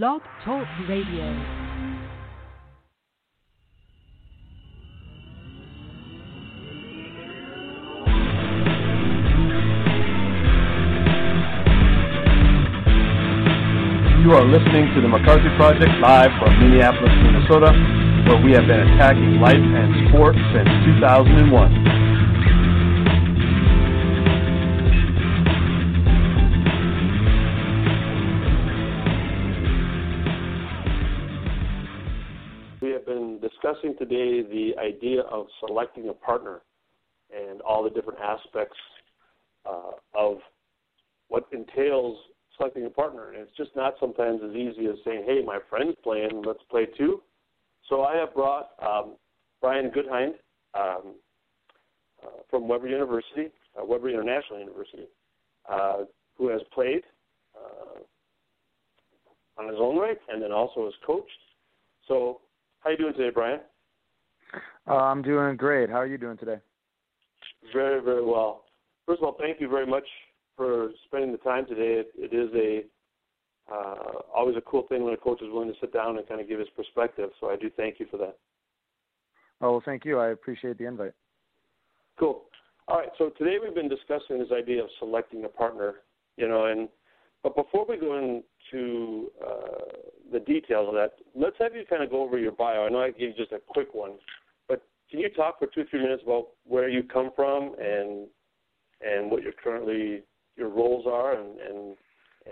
Blog Talk Radio. You are listening to the McCarthy Project live from Minneapolis, Minnesota, where we have been attacking life and sport since 2001. Have been discussing today the idea of selecting a partner and all the different aspects uh, of what entails selecting a partner. And it's just not sometimes as easy as saying, hey, my friend's playing, let's play too. So I have brought um, Brian Goodhind um, uh, from Webber University, uh, Webber International University, uh, who has played uh, on his own right and then also has coached. So how you doing today, Brian? Uh, I'm doing great. How are you doing today? Very, very well. First of all, thank you very much for spending the time today. It, it is a uh, always a cool thing when a coach is willing to sit down and kind of give his perspective. So I do thank you for that. Oh, well, thank you. I appreciate the invite. Cool. All right. So today we've been discussing this idea of selecting a partner. You know, and but before we go into uh, the details of that, let's have you kind of go over your bio. I know I gave you just a quick one, but can you talk for two, three minutes about where you come from and and what your currently your roles are and and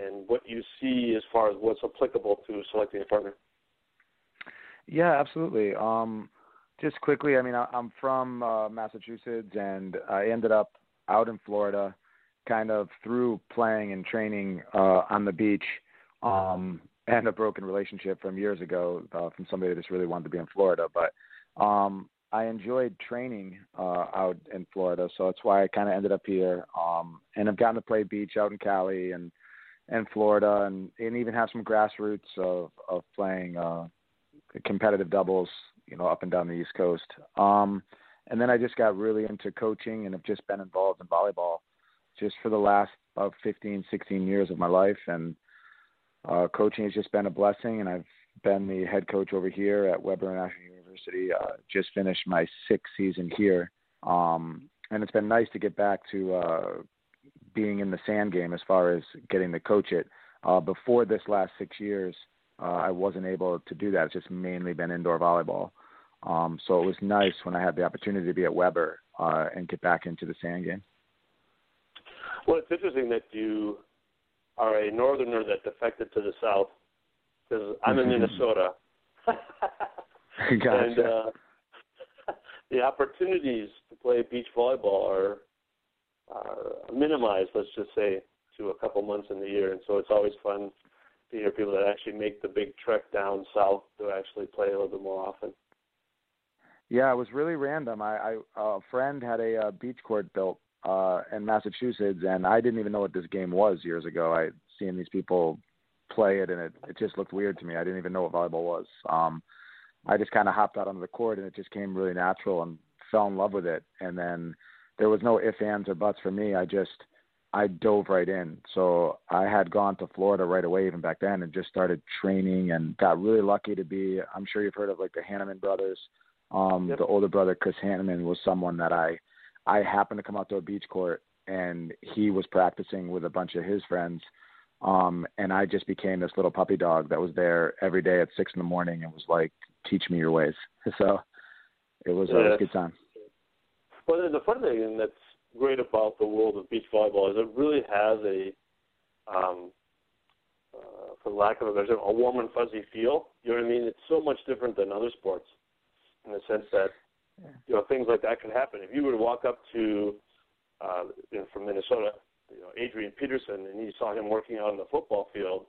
and what you see as far as what's applicable to selecting a partner? Yeah, absolutely. Um, just quickly, I mean, I, I'm from uh, Massachusetts, and I ended up out in Florida, kind of through playing and training uh, on the beach, um, and a broken relationship from years ago uh, from somebody that just really wanted to be in Florida. But um, I enjoyed training uh, out in Florida, so that's why I kind of ended up here. Um, and I've gotten to play beach out in Cali and and Florida, and and even have some grassroots of of playing uh, competitive doubles, you know, up and down the East Coast. Um, and then I just got really into coaching and have just been involved in volleyball just for the last about 15, 16 years of my life. And uh, coaching has just been a blessing, and I've been the head coach over here at Webber National University. Uh, just finished my sixth season here, um, and it's been nice to get back to uh, being in the sand game as far as getting to coach it. Uh, before this last six years, uh, I wasn't able to do that. It's just mainly been indoor volleyball. Um, so it was nice when I had the opportunity to be at Webber uh, and get back into the sand game. Well, it's interesting that you are a northerner that defected to the south because I'm in Minnesota. gotcha. And uh, the opportunities to play beach volleyball are, are minimized, let's just say, to a couple months in the year. And so it's always fun to hear people that actually make the big trek down south to actually play a little bit more often. Yeah, it was really random. I, I a friend had a uh, beach court built uh in Massachusetts and I didn't even know what this game was years ago. I seen these people play it and it it just looked weird to me. I didn't even know what volleyball was. Um I just kind of hopped out onto the court and it just came really natural and fell in love with it. And then there was no ifs, ands, or buts for me. I just I dove right in. So I had gone to Florida right away, even back then, and just started training and got really lucky to be. I'm sure you've heard of like the Hannemann brothers. Um, Yep. The older brother, Chris Hannemann, was someone that I I happened to come out to a beach court and he was practicing with a bunch of his friends. Um, and I just became this little puppy dog that was there every day at six in the morning and was like, teach me your ways. So it was, uh, it was a good time. Well, the fun thing that's great about the world of beach volleyball is it really has a, um, uh, for lack of a better term, a warm and fuzzy feel. You know what I mean? It's so much different than other sports in the sense that you know things like that could happen. If you were to walk up to, uh, you know, from Minnesota, you know, Adrian Peterson, and you saw him working out on the football field,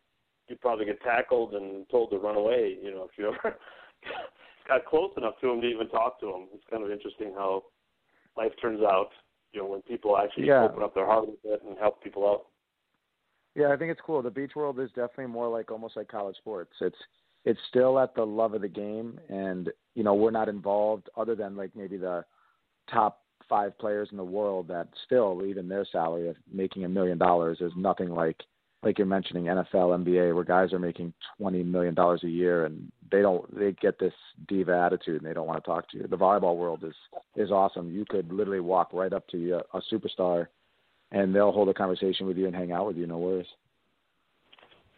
you'd probably get tackled and told to run away. You know, if you ever got close enough to him to even talk to him. It's kind of interesting how life turns out. You know, when people actually Yeah. open up their heart a bit and help people out. Yeah, I think it's cool. The beach world is definitely more like almost like college sports. It's it's still at the love of the game, and you know we're not involved other than like maybe the top five players in the world that still even their salary of making a million dollars is nothing like like you're mentioning NFL, NBA, where guys are making twenty million dollars a year and they don't they get this diva attitude and they don't want to talk to you. The volleyball world is is awesome. You could literally walk right up to a, a superstar and they'll hold a conversation with you and hang out with you, no worries.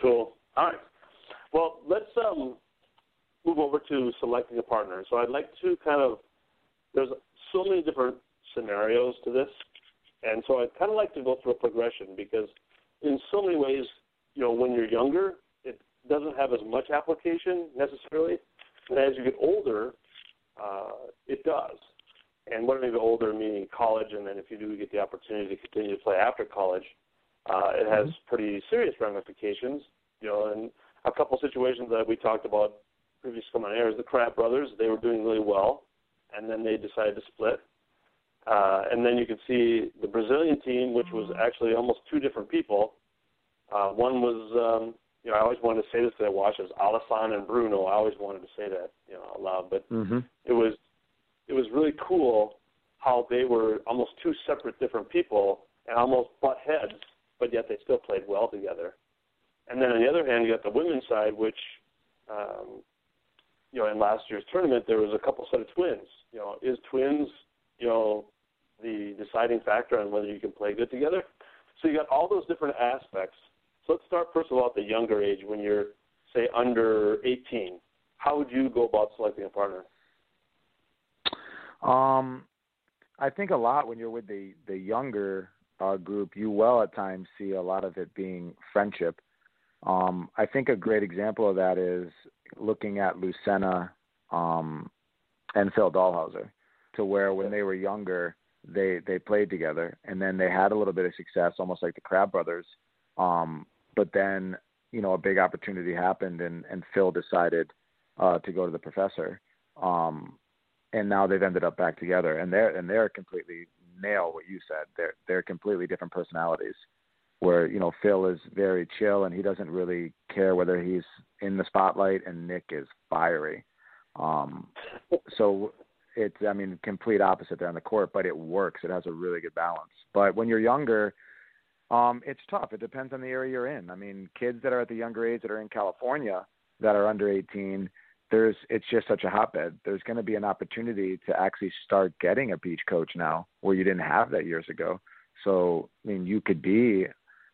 Cool. All right. Well, let's um, move over to selecting a partner. So I'd like to kind of there's so many different scenarios to this, and so I'd kind of like to go through a progression because in so many ways, you know, when you're younger, it doesn't have as much application necessarily, and as you get older, uh, it does. And when I mean by older, meaning college, and then if you do get the opportunity to continue to play after college, uh, it has pretty serious ramifications. You know, and a couple situations that we talked about previous come on air is the Crabb brothers. They were doing really well, and then they decided to split. Uh, and then you can see the Brazilian team, which was actually almost two different people. Uh, one was, um, you know, I always wanted to say this because I watched it was Alisson and Bruno. I always wanted to say that, you know, out loud, but Mm-hmm. it was it was really cool how they were almost two separate different people and almost butt heads, but yet they still played well together. And then on the other hand, you got the women's side, which um, you know, in last year's tournament there was a couple set of twins. You know, is twins, you know, the deciding factor on whether you can play good together? So you got all those different aspects. So let's start first of all at the younger age when you're say under 18. How would you go about selecting a partner? Um, I think a lot when you're with the the younger uh, group, you will at times see a lot of it being friendship. Um, I think a great example of that is looking at Lucena um, and Phil Dalhausser, to where when they were younger, they they played together, and then they had a little bit of success, almost like the Crabb brothers. Um, but then you know a big opportunity happened, and and Phil decided uh, to go to the professor. Um, and now they've ended up back together and they're and they're completely nail what you said they're they're completely different personalities where you know Phil is very chill and he doesn't really care whether he's in the spotlight and Nick is fiery. Um so it's I mean complete opposite there on the court but it works. It has a really good balance. But when you're younger um it's tough. It depends on the area you're in. I mean kids that are at the younger age that are in California that are under 18 there's it's just such a hotbed. There's going to be an opportunity to actually start getting a beach coach now where you didn't have that years ago. So, I mean, you could be,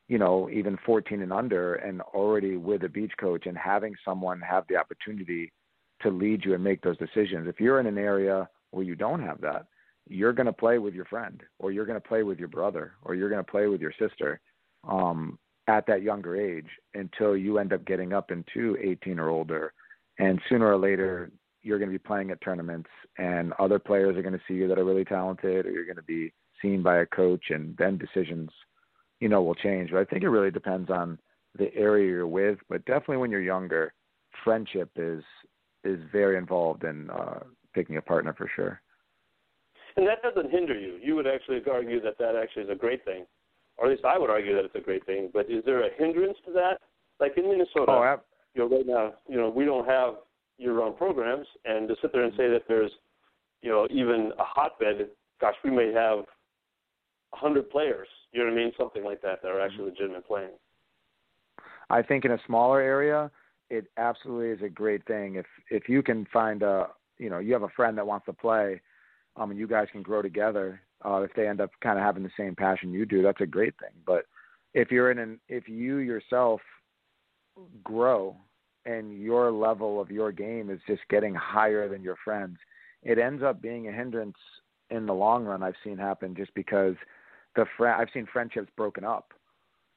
you know, even 14 and under and already with a beach coach and having someone have the opportunity to lead you and make those decisions. If you're in an area where you don't have that, you're going to play with your friend or you're going to play with your brother or you're going to play with your sister um, at that younger age until you end up getting up into 18 or older and sooner or later you're going to be playing at tournaments and other players are going to see you that are really talented or you're going to be seen by a coach and then decisions you know will change but i think it really depends on the area you're with but definitely when you're younger friendship is is very involved in uh picking a partner for sure And that doesn't hinder you. You would actually argue that that actually is a great thing, or at least I would argue that it's a great thing. But is there a hindrance to that? Like in Minnesota, oh ab- you know, right now, you know, we don't have year-round programs, and to sit there and say that there's, you know, even a hotbed. Gosh, we may have hundred players. You know what I mean? Something like that that are actually legitimate playing. I think in a smaller area, it absolutely is a great thing. If if you can find a you know you have a friend that wants to play, um, and you guys can grow together. Uh, if they end up kind of having the same passion you do, that's a great thing. But if you're in an if you yourself grow and your level of your game is just getting higher than your friends, it ends up being a hindrance in the long run. I've seen happen just because the fr- I've seen friendships broken up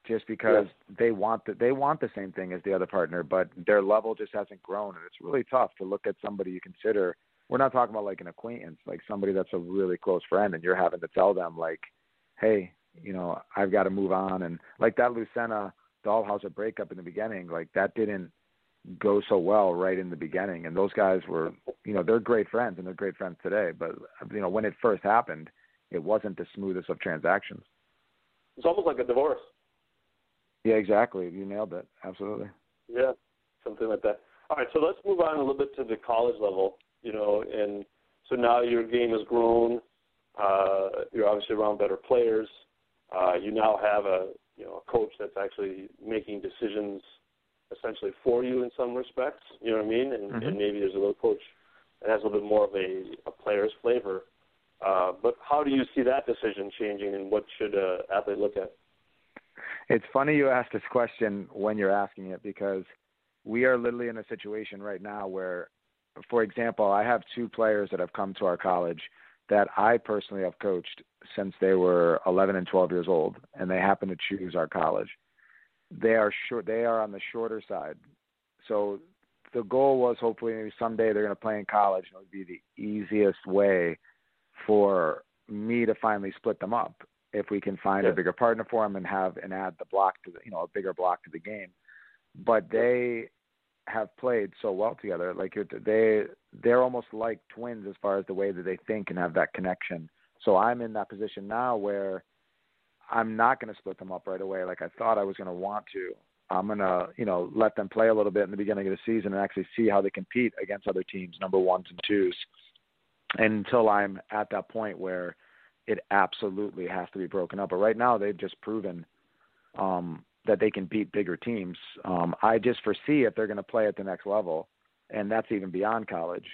just because they want the, they want the same thing as the other partner, but their level just hasn't grown, and it's really tough to look at somebody you consider. We're not talking about like an acquaintance, like somebody that's a really close friend, and you're having to tell them like, hey, you know, I've got to move on, and like that Lucena Dalhausser breakup in the beginning, like that didn't go so well right in the beginning. And those guys were, you know, they're great friends and they're great friends today. But you know, when it first happened, it wasn't the smoothest of transactions. It's almost like a divorce. Yeah, exactly. You nailed it. Absolutely. Yeah, something like that. All right, so let's move on a little bit to the college level. You know, and so now your game has grown. Uh, you're obviously around better players. Uh, you now have a you know a coach that's actually making decisions essentially for you in some respects. You know what I mean? And, mm-hmm. and maybe there's a little coach that has a little bit more of a, a player's flavor. Uh, but how do you see that decision changing, and what should an athlete look at? It's funny you ask this question when you're asking it because we are literally in a situation right now where, for example, I have two players that have come to our college that I personally have coached since they were 11 and 12 years old, and they happen to choose our college. They are short. They are on the shorter side, so the goal was hopefully maybe someday they're going to play in college, and it would be the easiest way for me to finally split them up if we can find yeah. a bigger partner for them and have and add the block to the, you know a bigger block to the game. But they have played so well together. Like they they're almost like twins as far as the way that they think and have that connection. So I'm in that position now where I'm not going to split them up right away like I thought I was going to want to. I'm going to, you know, let them play a little bit in the beginning of the season and actually see how they compete against other teams, number ones and twos, until I'm at that point where it absolutely has to be broken up. But right now, they've just proven um, that they can beat bigger teams. Um, I just foresee if they're going to play at the next level, and that's even beyond college,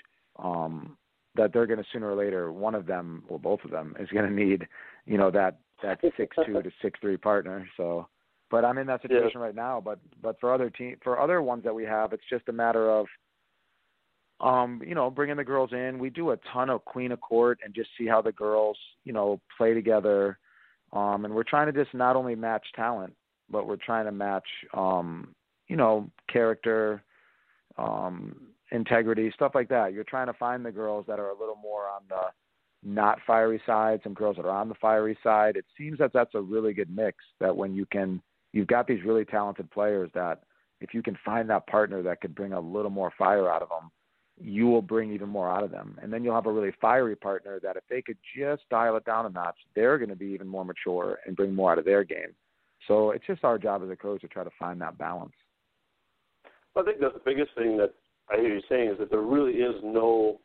um, that they're going to sooner or later, one of them or both of them is going to need, you know, that that six two to six three partner. So, but I'm in that situation yeah. right now. But but for other team for other ones that we have, it's just a matter of um, you know, bringing the girls in. We do a ton of Queen of Court and just see how the girls, you know, play together. Um, and we're trying to just not only match talent, but we're trying to match, um, you know, character, um, integrity, stuff like that. You're trying to find the girls that are a little more on the not fiery side, some girls that are on the fiery side. It seems that that's a really good mix. That when you can, you've got these really talented players that if you can find that partner that could bring a little more fire out of them, you will bring even more out of them. And then you'll have a really fiery partner that if they could just dial it down a notch, they're going to be even more mature and bring more out of their game. So it's just our job as a coach to try to find that balance. I think that's the biggest thing that I hear you saying is that there really is no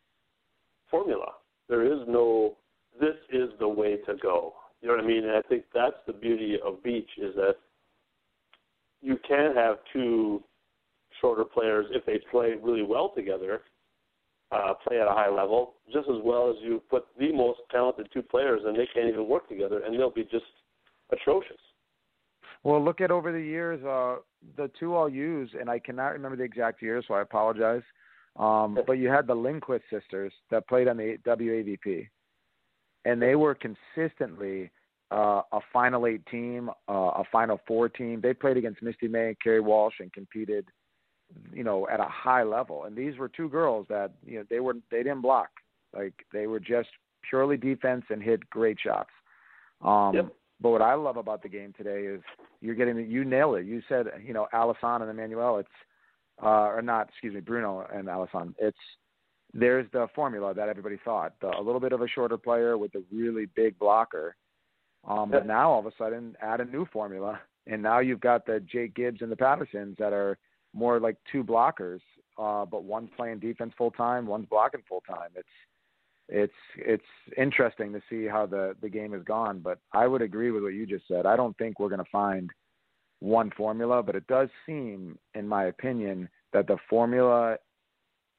formula. There is no this is the way to go. You know what I mean? And I think that's the beauty of beach is that you can have two shorter players if they play really well together uh, play at a high level, just as well as you put the most talented two players and they can't even work together, and they'll be just atrocious. Well, look at over the years, uh, the two I'll use, and I cannot remember the exact year, so I apologize. Um, but you had the Lindquist sisters that played on the WAVP, and they were consistently uh, a Final Eight team, uh, a Final Four team. They played against Misty May and Kerri Walsh and competed – you know, at a high level. And these were two girls that, you know, they were they didn't block. Like they were just purely defense and hit great shots. Um yep. but what I love about the game today is you're getting you nailed it. You said, you know, Alisson and Emanuel, it's uh or not, excuse me, Bruno and Alisson. It's there's the formula that everybody thought. The, a little bit of a shorter player with a really big blocker. Um, but now all of a sudden add a new formula, and now you've got the Jake Gibbs and the Pattersons that are more like two blockers, uh, but one's playing defense full time, one's blocking full time. It's it's it's interesting to see how the the game has gone. But I would agree with what you just said. I don't think we're going to find one formula, but it does seem, in my opinion, that the formula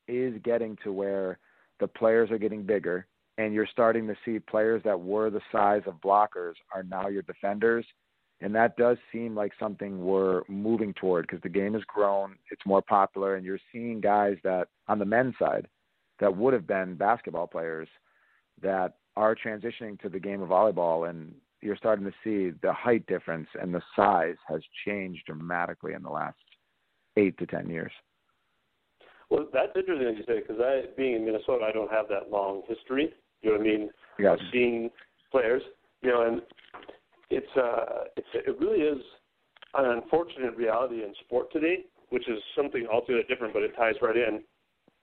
is getting to where the players are getting bigger, and you're starting to see players that were the size of blockers are now your defenders and that does seem like something we're moving toward because the game has grown, it's more popular, and you're seeing guys that on the men's side that would have been basketball players that are transitioning to the game of volleyball, and you're starting to see the height difference and the size has changed dramatically in the last eight to ten years. Well, that's interesting that you say because I, being in Minnesota, I don't have that long history. You know what I mean? Yes. Seeing players, you know, and it's uh, it's it really is an unfortunate reality in sport today, which is something altogether different, but it ties right in,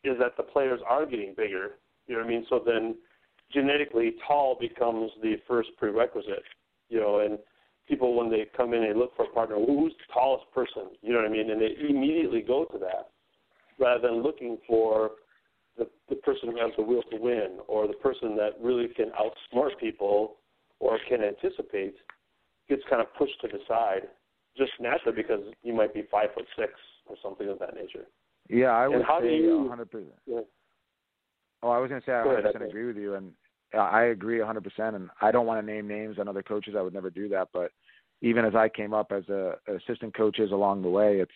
is that the players are getting bigger. You know what I mean? So then genetically tall becomes the first prerequisite. You know, and people when they come in and look for a partner, who's the tallest person? You know what I mean? And they immediately go to that rather than looking for the the person who has the will to win or the person that really can outsmart people or can anticipate gets kind of pushed to the side just naturally because you might be five foot six or something of that nature. Yeah, I would and how say do you, 100%. Yeah. Oh, I was going to say I Go ahead, 100% Anthony. agree with you, and uh, I agree 100%. And I don't want to name names on other coaches. I would never do that. But even as I came up as a assistant coaches along the way, it's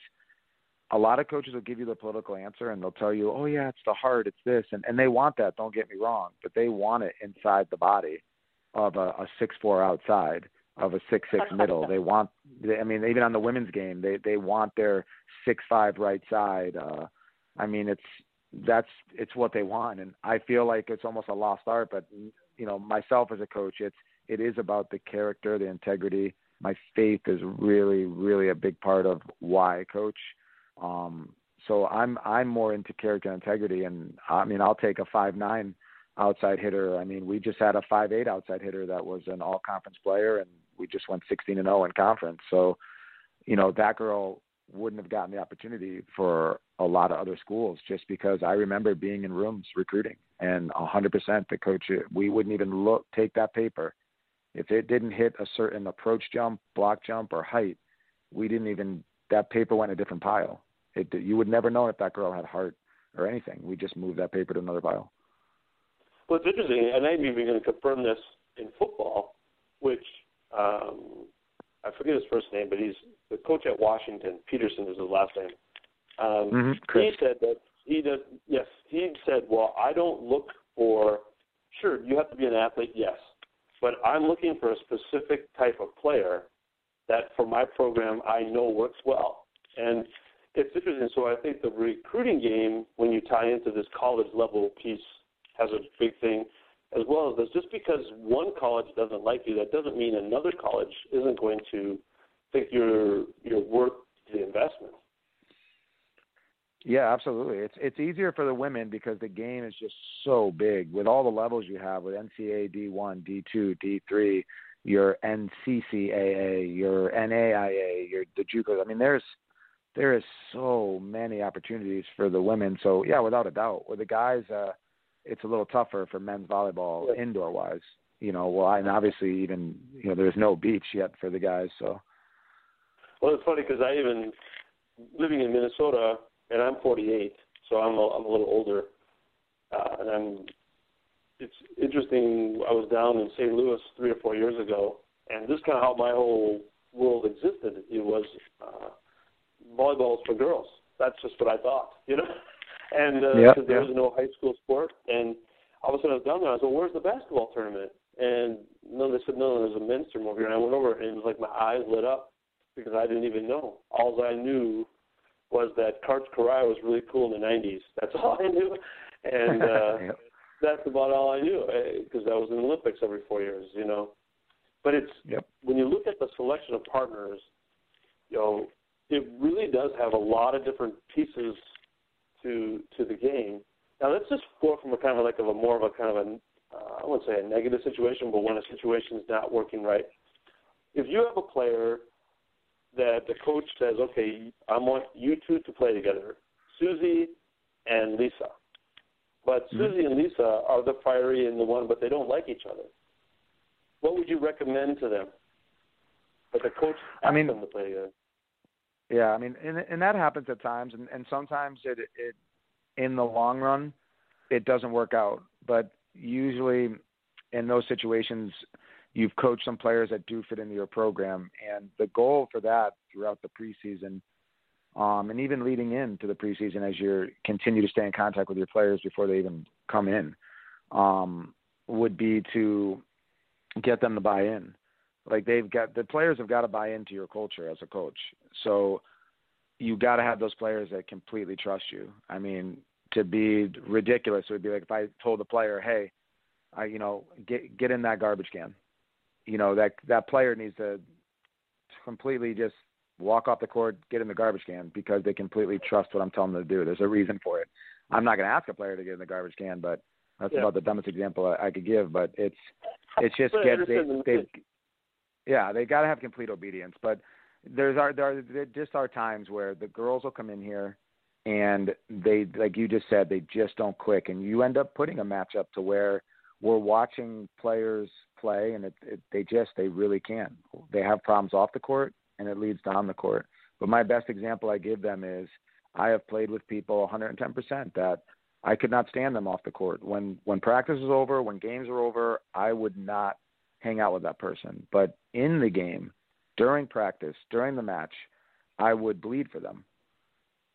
a lot of coaches will give you the political answer and they'll tell you, "Oh yeah, it's the heart, it's this," and and they want that. Don't get me wrong, but they want it inside the body of a, a six four outside of a six six middle. They want. They, I mean, even on the women's game, they they want their six five right side. Uh, I mean, it's that's it's what they want, and I feel like it's almost a lost art. But you know, myself as a coach, it's it is about the character, the integrity. My faith is really, really a big part of why I coach. Um, so I'm I'm more into character and integrity, and I mean I'll take a five nine outside hitter. I mean we just had a five eight outside hitter that was an all conference player, and we just went 16 and 0 in conference. So you know that girl wouldn't have gotten the opportunity for a lot of other schools just because I remember being in rooms recruiting and a 100% the coach we wouldn't even look take that paper if it didn't hit a certain approach jump, block jump or height, we didn't even that paper went in a different pile. It you would never know if that girl had heart or anything. We just moved that paper to another pile. Well, it's interesting, and I'm even going to confirm this in football, which um, I forget his first name, but he's the coach at Washington. Petersen is his last name. Um, Mhm, he said that he does. Yes, he said, "Well, I don't look for. Sure, you have to be an athlete, yes, but I'm looking for a specific type of player that, for my program, I know works well." And it's interesting. So I think the recruiting game, when you tie into this college level piece, has a big thing, as well as this. Just because one college doesn't like you, that doesn't mean another college isn't going to think you're you're worth the investment. Yeah, absolutely. It's it's easier for the women because the game is just so big with all the levels you have with NCAA D1, D2, D3, your NCCAA, your NAIA, your the JUCO. I mean, there's there is so many opportunities for the women. So yeah, without a doubt. With the guys, uh, it's a little tougher for men's volleyball Yeah. indoor wise. You know, well, and obviously even you know there's no beach yet for the guys. So Well, it's funny because I even living in Minnesota, and I'm 48, so I'm a, I'm a little older, uh, and I'm. It's interesting. I was down in St. Louis three or four years ago, and this is kind of how my whole world existed. It was uh, volleyball for girls. That's just what I thought, you know. And uh, Yeah, because there was no high school sport, and all of a sudden I was down there. I was like, "Where's the basketball tournament?" And no, they said, "No, there's a men's tournament over here." And I went over, and it was like my eyes lit up because I didn't even know. All I knew was that Karch Kiraly was really cool in the '90s. That's all I knew, and uh, Yep. that's about all I knew because I was in the Olympics every four years, you know. But it's Yep. when you look at the selection of partners, you know, it really does have a lot of different pieces to to the game. Now let's just go from a kind of like of a more of a kind of a uh, I wouldn't say a negative situation, but when a situation is not working right. If you have a player that the coach says, okay, I want you two to play together, Susie and Lisa. But Mhm. Susie and Lisa are the fiery and the one, but they don't like each other. What would you recommend to them? But the coach asks I mean- them to play together. Yeah, I mean, and and that happens at times, and and sometimes it it in the long run, it doesn't work out. But usually, in those situations, you've coached some players that do fit into your program, and the goal for that throughout the preseason, um, and even leading into the preseason, as you continue to stay in contact with your players before they even come in, um, would be to get them to buy in like they've got the players have got to buy into your culture as a coach. So you got to have those players that completely trust you. I mean, to be ridiculous, it would be like if I told the player, "Hey, I you know get get in that garbage can." You know that that player needs to completely just walk off the court, get in the garbage can because they completely trust what I'm telling them to do. There's a reason for it. I'm not going to ask a player to get in the garbage can, but that's yeah. about the dumbest example I, I could give. But it's it's just get they, they yeah they got to have complete obedience. But there's are there, are, there just are times where the girls will come in here and they like you just said they just don't click, and you end up putting a match up to where we're watching players play, and it, it, they just they really can. They have problems off the court, and it leads down the court. But my best example I give them is I have played with people 110% that I could not stand them off the court. When when practice was over, when games were over, I would not hang out with that person. But in the game, during practice, during the match, I would bleed for them.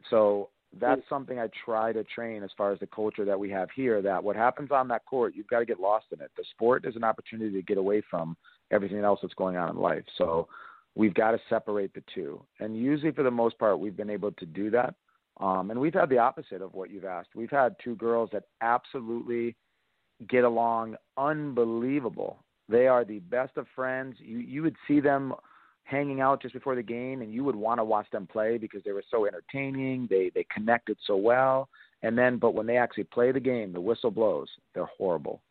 So that's something I try to train as far as the culture that we have here. That what happens on that court, you've got to get lost in it. The sport is an opportunity to get away from everything else that's going on in life. So we've got to separate the two. And usually, for the most part, we've been able to do that. Um, and we've had the opposite of what you've asked. We've had two girls that absolutely get along unbelievable. They are the best of friends. You you would see them hanging out just before the game, and you would want to watch them play because they were so entertaining. They they connected so well. And then, but when they actually play the game, the whistle blows. They're horrible.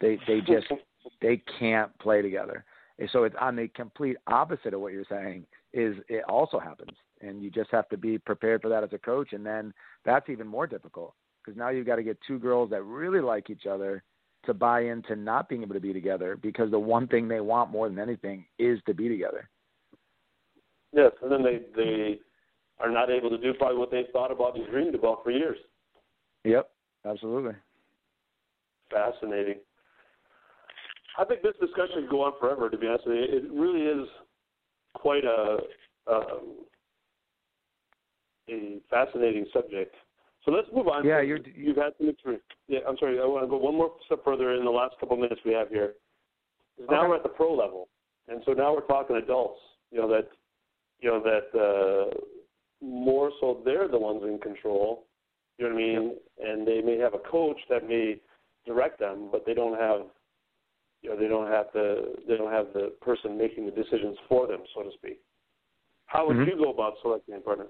They they just they can't play together. And so it's on the complete opposite of what you're saying. Is it also happens, and you just have to be prepared for that as a coach. And then that's even more difficult because now you've got to get two girls that really like each other to buy into not being able to be together because the one thing they want more than anything is to be together. Yes, and then they they are not able to do probably what they thought about and dreamed about for years. Yep, absolutely. Fascinating. I think this discussion could go on forever. To be honest with you, it really is quite a um, a fascinating subject. So let's move on. Yeah, you're, you've had some experience. Yeah, I'm sorry. I want to go one more step further in the last couple of minutes we have here. Now we're at the pro level, and so now we're talking adults. You know that you know that uh, more so they're the ones in control. You know what I mean? Yep. And they may have a coach that may direct them, but they don't have you know they don't have the they don't have the person making the decisions for them, so to speak. How would mm-hmm. you go about selecting a partner?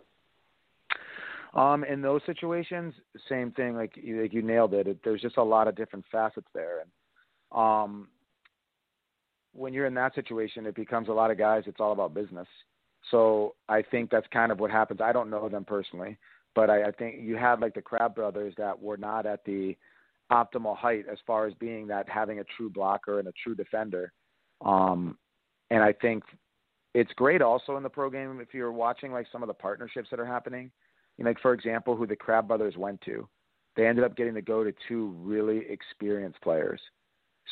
Um, in those situations, same thing. Like you, like you nailed it. it. There's just a lot of different facets there, and um, when you're in that situation, it becomes a lot of guys. It's all about business. So I think that's kind of what happens. I don't know them personally, but I, I think you had like the Crabb brothers that were not at the optimal height as far as being that having a true blocker and a true defender. Um, and I think it's great also in the pro game if you're watching like some of the partnerships that are happening. You know, like for example, who the Crabb brothers went to, they ended up getting to go to two really experienced players.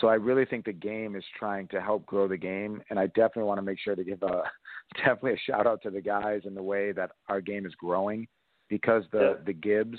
So I really think the game is trying to help grow the game, and I definitely want to make sure to give a definitely a shout out to the guys and the way that our game is growing, because the yeah. the Gibbs,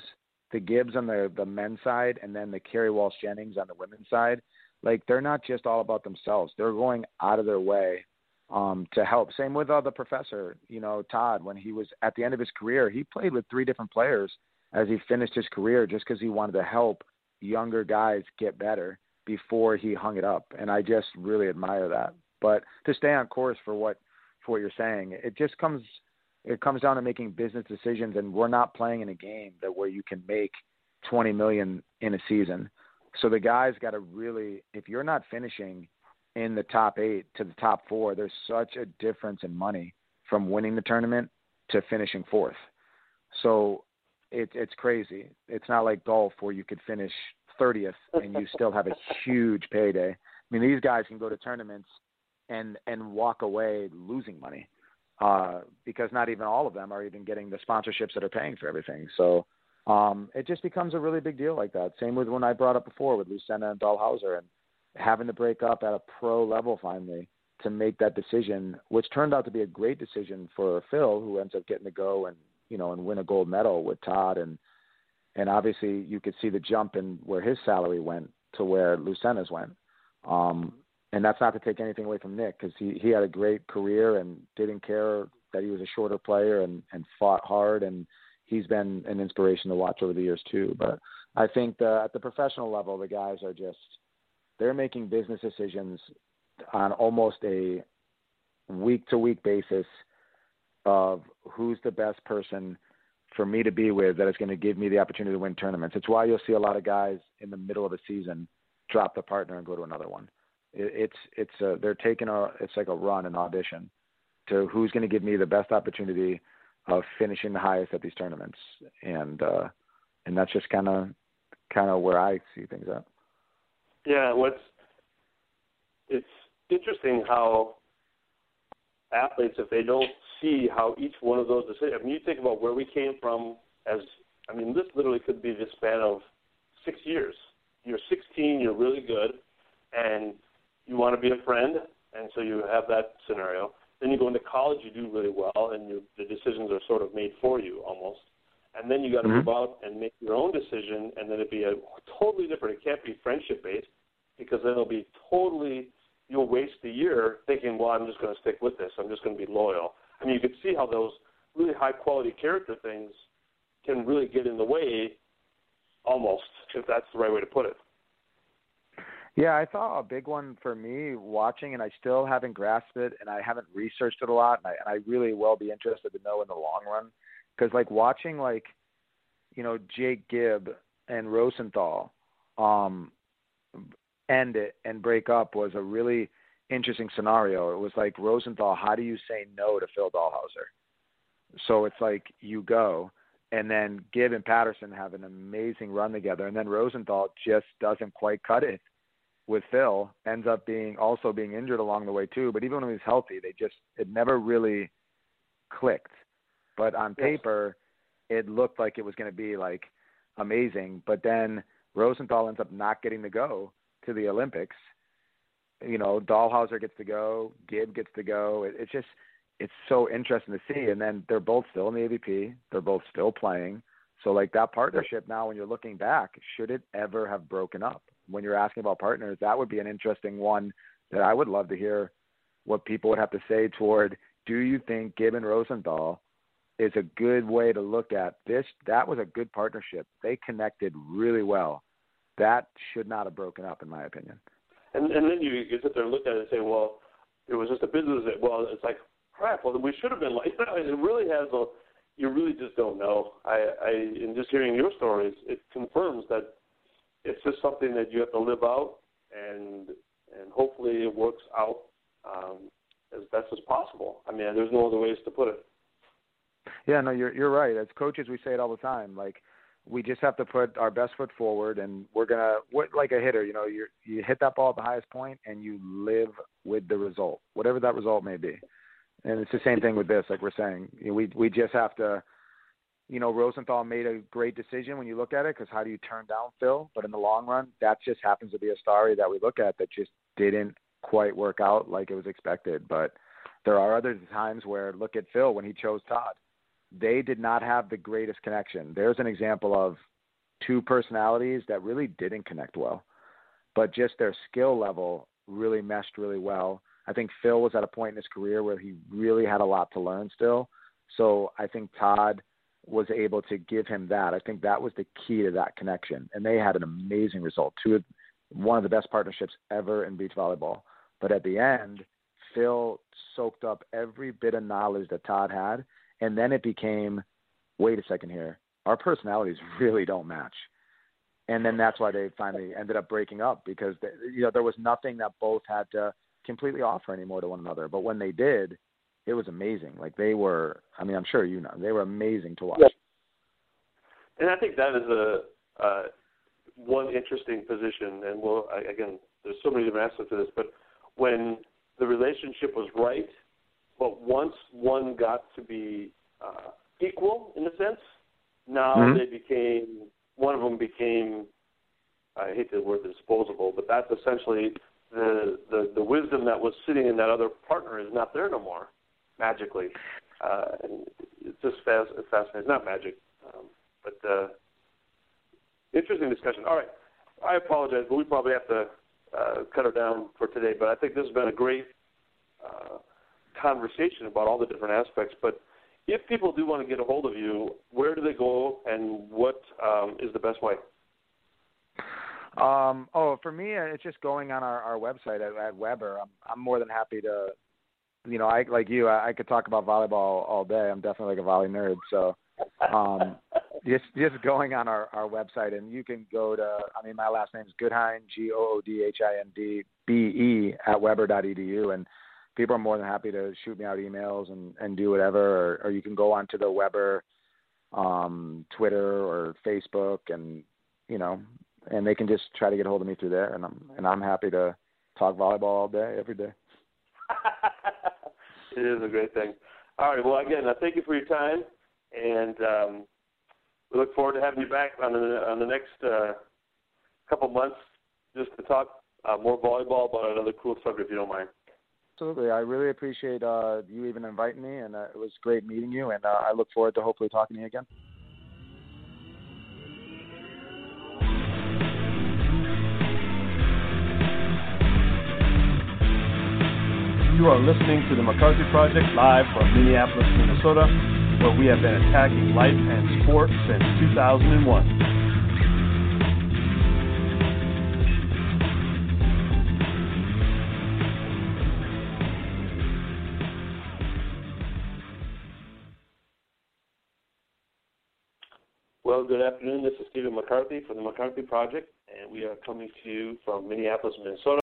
the Gibbs on the the men's side, and then the Kerri Walsh Jennings on the women's side, like they're not just all about themselves. They're going out of their way um, to help. Same with uh, the professor, you know, Todd. When he was at the end of his career, he played with three different players as he finished his career, just because he wanted to help younger guys get better before he hung it up, and I just really admire that. But to stay on course for what for what you're saying, it just comes it comes down to making business decisions, and we're not playing in a game that where you can make 20 million in a season. So the guys got to really, if you're not finishing in the top eight to the top four, there's such a difference in money from winning the tournament to finishing fourth. So it, it's crazy. It's not like golf where you could finish 30th and you still have a huge payday. I mean, these guys can go to tournaments and and walk away losing money uh, because not even all of them are even getting the sponsorships that are paying for everything. So um, it just becomes a really big deal like that. Same with when I brought up before with Lucena and Dalhausser and having to break up at a pro level finally to make that decision, which turned out to be a great decision for Phil, who ends up getting to go and you know and win a gold medal with Todd and and obviously you could see the jump in where his salary went to where Lucena's went. Um, and that's not to take anything away from Nick because he he had a great career and didn't care that he was a shorter player and and fought hard and he's been an inspiration to watch over the years too. But I think the, at the professional level, the guys are just they're making business decisions on almost a week to week basis of who's the best person for me to be with that is going to give me the opportunity to win tournaments. It's why you'll see a lot of guys in the middle of a season drop the partner and go to another one. It, it's it's a, they're taking a it's like a run an audition to who's going to give me the best opportunity of finishing the highest at these tournaments, and uh, and that's just kind of kind of where I see things at. Yeah, what's it's interesting how athletes, if they don't see how each one of those decisions, I mean, you think about where we came from as, I mean, this literally could be the span of six years. You're 16, you're really good, and you want to be a friend, and so you have that scenario. Then you go into college, you do really well, and you, the decisions are sort of made for you almost. And then you got to mm-hmm. move out and make your own decision, and then it'd be a totally different. It can't be friendship based because then it'll be totally you'll waste the year thinking, well, I'm just going to stick with this. I'm just going to be loyal. I mean, you can see how those really high quality character things can really get in the way, almost, if that's the right way to put it. Yeah, I thought a big one for me watching, and I still haven't grasped it, and I haven't researched it a lot, and I, and I really will be interested to know in the long run, because like watching like, you know, Jake Gibb and Rosenthal, um, end it and break up was a really interesting scenario. It was like Rosenthal, how do you say no to Phil Dalhausser? So it's like you go, and then Gibb and Patterson have an amazing run together, and then Rosenthal just doesn't quite cut it with Phil. Ends up being also being injured along the way too. But even when he was healthy, they just it never really clicked. But on paper, it looked like it was going to be like amazing. But then Rosenthal ends up not getting to go to the Olympics. You know, Dalhausser gets to go, Gibb gets to go. It, it's just it's so interesting to see. And then they're both still in the AVP. They're both still playing. So like that partnership now, when you're looking back, should it ever have broken up? When you're asking about partners, that would be an interesting one that I would love to hear what people would have to say toward. Do you think Gibb and Rosenthal is a good way to look at this? That was a good partnership. They connected really well that should not have broken up, in my opinion. And and then you, you sit there and look at it and say, well, it was just a business. That, well, it's like crap. Well, we should have been like. it really has a. You really just don't know. I, I, in just hearing your stories, it confirms that it's just something that you have to live out, and and hopefully it works out um, as best as possible. I mean, there's no other ways to put it. Yeah, no, you're you're right. As coaches, we say it all the time. Like we just have to put our best foot forward and we're gonna what like a hitter you know you you hit that ball at the highest point and you live with the result whatever that result may be. And it's the same thing with this like we're saying. You know, we we just have to you know rosenthal made a great decision when you look at it because how do you turn down phil? But in the long run that just happens to be a story that we look at that just didn't quite work out like it was expected. But there are other times where look at phil when he chose todd they did not have the greatest connection. There's an example of two personalities that really didn't connect well, but just their skill level really meshed really well. I think Phil was at a point in his career where he really had a lot to learn still. So I think Todd was able to give him that. I think that was the key to that connection. And they had an amazing result. Two of one of the best partnerships ever in beach volleyball. But at the end, Phil soaked up every bit of knowledge that Todd had and then it became, wait a second here, our personalities really don't match. And then that's why they finally ended up breaking up because they, you know there was nothing that both had to completely offer anymore to one another. But when they did, it was amazing. Like they were, I mean, I'm sure you know, they were amazing to watch. And I think that is a uh, one interesting position. And we'll again, there's so many different aspects to this, but when the relationship was right but once one got to be uh, equal in a sense, now mm-hmm. they became one of them became I hate the word disposable, but that's essentially the, the the wisdom that was sitting in that other partner is not there no more magically. Uh, and it's just fast, it's fascinating. Not magic, um, but uh, interesting discussion. All right, I apologize, but we probably have to uh, cut her down for today. But I think this has been a great uh, conversation about all the different aspects. But if people do want to get a hold of you, where do they go, and what um, is the best way? Um, oh, for me, uh, it's just going on our, our website at, at Webber. I'm, I'm more than happy to you know, I like you, I, I could talk about volleyball all day. I'm definitely like a volley nerd. So, um, just just going on our our website, and you can go to. I mean, my last name is Goodhind, G O O D H I N D B E at Webber.edu, and people are more than happy to shoot me out emails and and do whatever, or, or you can go onto the Webber um, Twitter or Facebook, and you know, and they can just try to get a hold of me through there, and I'm and I'm happy to talk volleyball all day, every day. it is a great thing. All right. Well, again, I thank you for your time, and um, we look forward to having you back on the on the next uh, couple months just to talk uh, more volleyball about another cool subject, if you don't mind. Absolutely. I really appreciate uh, you even inviting me, and uh, it was great meeting you. And uh, I look forward to hopefully talking to you again. You are listening to the McCarthy Project live from Minneapolis, Minnesota, where we have been attacking life and sport since 2001. Good afternoon. This is Stephen McCarthy from the McCarthy Project, and we are coming to you from Minneapolis, Minnesota.